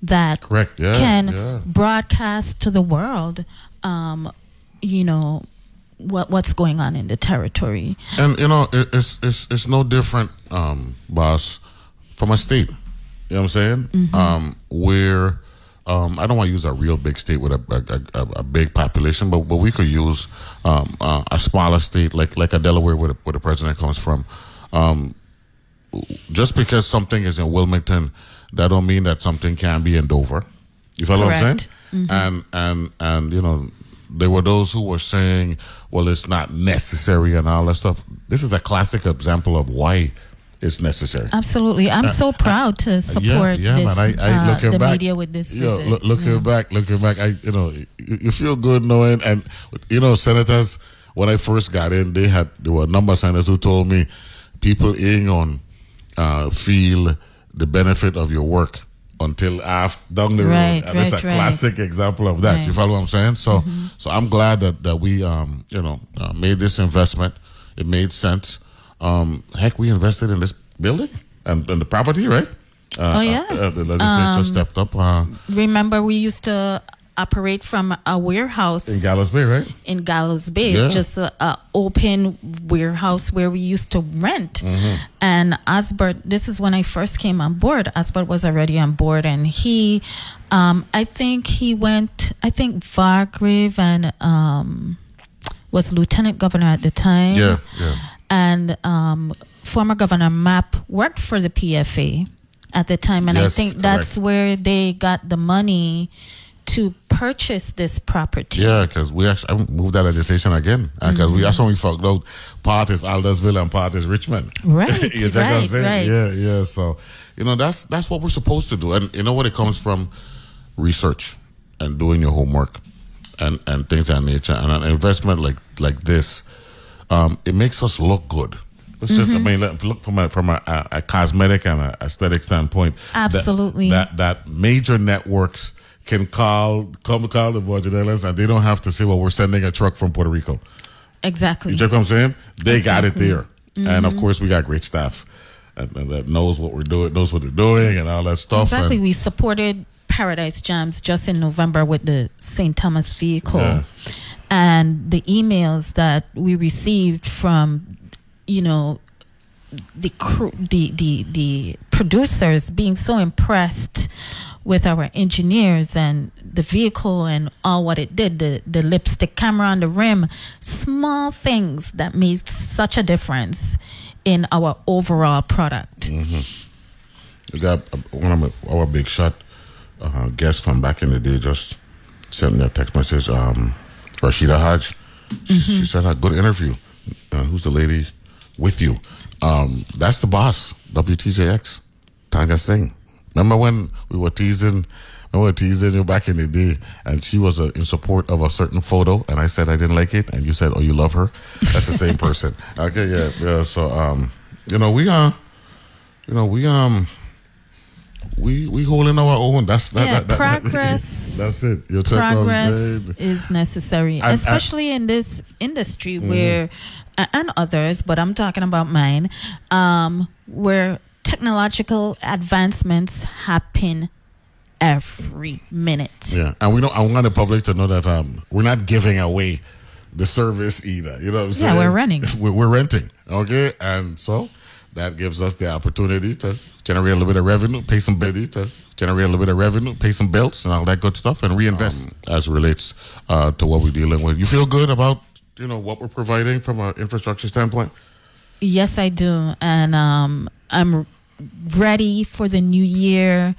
that Correct, yeah, can yeah. broadcast to the world. Um, you know what what's going on in the territory. And you know, it, it's it's it's no different, um, boss, from a state. You know what I'm saying? Mhm. Um, where um, I don't want to use a real big state with a a, a, a big population, but but we could use um, uh, a smaller state like like a Delaware, where the, where the president comes from. Um, just because something is in Wilmington, that don't mean that something can be in Dover. You follow what I'm Correct. saying? Mhm. And and and you know, there were those who were saying, "Well, it's not necessary" and all that stuff. This is a classic example of why it's necessary. Absolutely, I'm Uh, so proud to support yeah, this, man. I, I uh, looking the back, media with this Yo, visit. look, looking Yeah. back, looking back, I you know you, you feel good knowing, and you know senators. When I first got in, they had there were a number of senators who told me people ain't on uh, feel the benefit of your work until after down the Right, road, and it's a right, right. classic example of that. You follow what I'm saying? So, Mhm. so I'm glad that that we um you know uh, made this investment. It made sense. Um, heck, we invested in this building and, and the property, right? Uh, Oh, yeah. uh, uh, the legislature Um, stepped up uh, Remember, we used to operate from a warehouse in Gallows Bay, right? in Gallows Bay. Yeah. It's just a, a open warehouse where we used to rent. Mhm. And Osbert, this is when I first came on board. Osbert was already on board, and he, um, I think he went. I think Vargrave and um, was lieutenant governor at the time. Yeah, yeah. And um, former Governor Mapp worked for the PFA at the time, and I Yes, think that's correct. where they got the money to purchase this property. Yeah, because we actually moved that legislation again because we that's when we found out part is Aldersville and part is Richmond. [LAUGHS] Right, you right, right. Yeah, yeah. So you know that's that's what we're supposed to do, and you know what it comes from research and doing your homework and and things of that nature, and an investment like like this, um, it makes us look good. It's just, I Mhm. mean, look from a from a, a, cosmetic and a aesthetic standpoint. Absolutely. that that major networks can call come call the Virgin Islands and they don't have to say, "Well, we're sending a truck from Puerto Rico." Exactly. You check what I'm saying? They got it Exactly. there, and of Mhm. course, we got great staff and, and that knows what we're doing, knows what they're doing, and all that stuff. Exactly. And, We supported Paradise Jams just in November with the St. Thomas vehicle. Yeah. And the emails that we received from, you know, the crew, the, the, the producers being so impressed with our engineers and the vehicle and all what it did, the, the lipstick camera on the rim, small things that made such a difference in our overall product. hmm We got uh, one of my, our big shot uh, guests from back in the day just sent me a text message. Um, Rashida Hodge. She, she said, "A good interview. Uh, who's the lady with you? Um, that's the boss, WTJX, Tanya Singh. Remember when we were teasing?" I was teasing you back in the day, and she was uh, in support of a certain photo, and I said I didn't like it, and you said, "Oh, you love her." That's the same person. [LAUGHS] Okay, yeah, yeah. So, um, you know, we uh, you know, we um, we we holding our own. That's that, Yeah, that, that- progress- [LAUGHS] that's it. You check progress is necessary, I- I- especially in this industry Mhm. where, and others, but I'm talking about mine, um, where technological advancements happen every minute. Yeah, and we don't. I want the public to know that um, we're not giving away the service either. You know what I'm Yeah, saying? we're renting. [LAUGHS] we're, we're renting. Okay, and so that gives us the opportunity to generate a little bit of revenue, pay some biddy to generate a little bit of revenue, pay some bills, and all that good stuff, and reinvest as it relates uh, to what we're dealing with. You feel good about you know what we're providing from an infrastructure standpoint. Yes, I do, and um, I'm ready for the new year.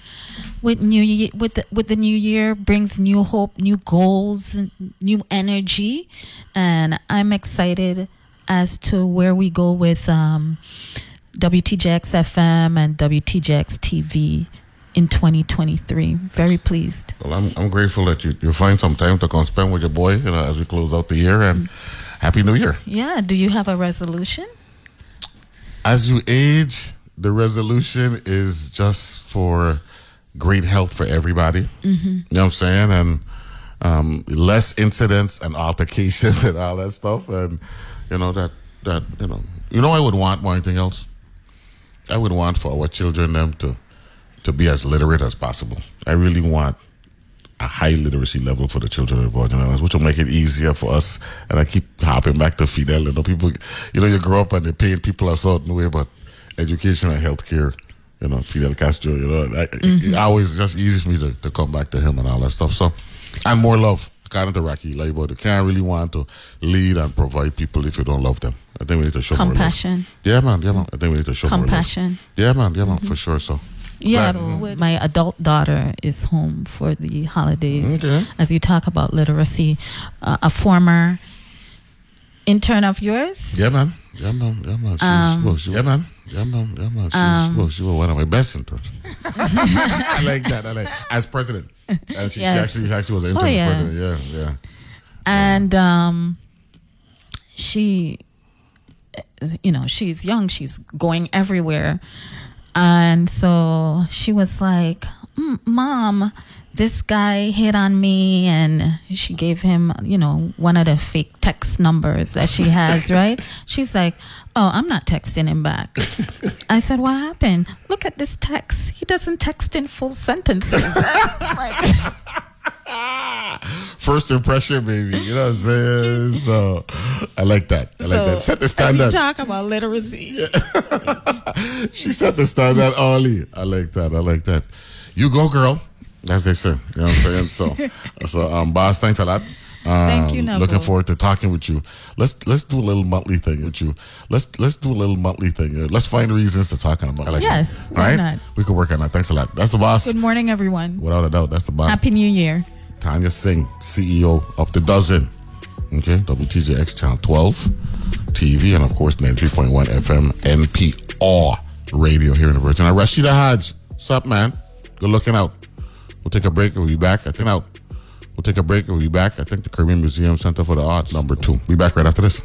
With new year, with the, with the new year brings new hope, new goals, new energy, and I'm excited as to where we go with um, WTJX FM and WTJX TV in 2023. Very pleased. Well, I'm, I'm grateful that you, you find some time to come spend with your boy, you know, as we close out the year and happy new year. Yeah. Do you have a resolution? As you age, the resolution is just for great health for everybody. Mm-hmm. You know what I'm saying? And um, less incidents and altercations [LAUGHS] and all that stuff. And, you know, that, that, you know, you know, I would want more anything else. I would want for our children them to, to be as literate as possible. I really want a high literacy level for the children of Virgin Islands, which will make it easier for us. And I keep hopping back to Fidel. You know, people, you know, you grow up and they're paying people a certain way, but education and healthcare, you know, Fidel Castro, you know, I, Mm-hmm. it always just easy for me to, to come back to him and all that stuff. So, and more love. Kind of the Rocky Labor, you can't really want to lead and provide people if you don't love them. I think we need to show. Compassion. Yeah, man. Yeah, man. I think we need to show Compassion. Yeah, man. Yeah, man. For sure. So, Yeah, with- my adult daughter is home for the holidays. Okay. As you talk about literacy, uh, a former intern of yours. Yeah, man. Yeah, man. Yeah, man. She, Um, was, she was, yeah, man. Yeah, man. Yeah, man. She, um, she, was, she was one of my best interns. [LAUGHS] I like that. I like as president. And she, Yes. she actually actually was an Oh, intern yeah. president. Yeah, yeah. and um, she, you know, she's young. She's going everywhere, and so she was like, "Mm, "Mom, this guy hit on me," and she gave him, you know, one of the fake text numbers that she has. [LAUGHS] right? She's like, "Oh, I'm not texting him back." [LAUGHS] I said, "What happened? Look at this text. He doesn't text in full sentences." [LAUGHS] I was like, [LAUGHS] First impression, baby. You know what I'm saying? So I like that. I like that. Set the standard. you talk about literacy. [LAUGHS] she set the standard early. I like that. I like that. You go, girl. As they say. You know what I'm saying? So, so um, boss, thanks a lot. Um, Thank you, Neville. Looking forward to talking with you. Let's let's do a little monthly thing with you. Let's let's do a little monthly thing. Uh, Let's find reasons to talk on a monthly. Like Yes, why Right? not? We could work on that. Thanks a lot. That's the boss. Good morning, everyone. Without a doubt, that's the boss. Happy New Year. Tanya Singh, CEO of The Dozen. Okay, WTJX Channel 12 TV, and of course, 93.1 FM NPR radio here in the Virgin. Rashida Hodge, what's up, man? Good looking out. We'll take a break we'll be back. I think out. We'll take a break and we'll be back. I think the Caribbean Museum Center for the Arts, number two. Be back right after this.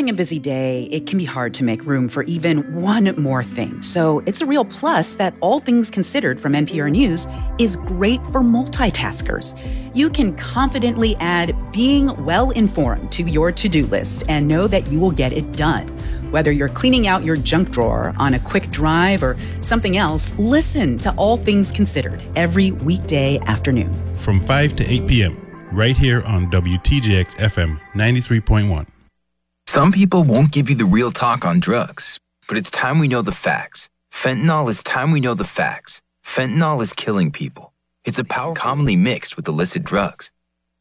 During a busy day, it can be hard to make room for even one more thing. So it's a real plus that All Things Considered from NPR News is great for multitaskers. You can confidently add being well informed to your to do list and know that you will get it done. Whether you're cleaning out your junk drawer on a quick drive or something else, listen to All Things Considered every weekday afternoon. From 5 to 8 p.m., right here on WTJX FM 93.1. Some people won't give you the real talk on drugs, but it's time we know the facts. Fentanyl is time we know the facts. Fentanyl is killing people. It's a power commonly mixed with illicit drugs.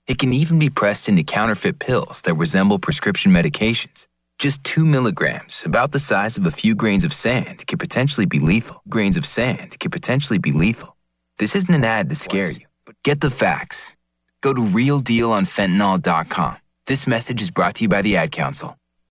It can even be pressed into counterfeit pills that resemble prescription medications. Just two milligrams, about the size of a few grains of sand, can potentially be lethal. Grains of sand can potentially be lethal. This isn't an ad to scare you, but get the facts. Go to realdealonfentanyl.com. This message is brought to you by the Ad Council.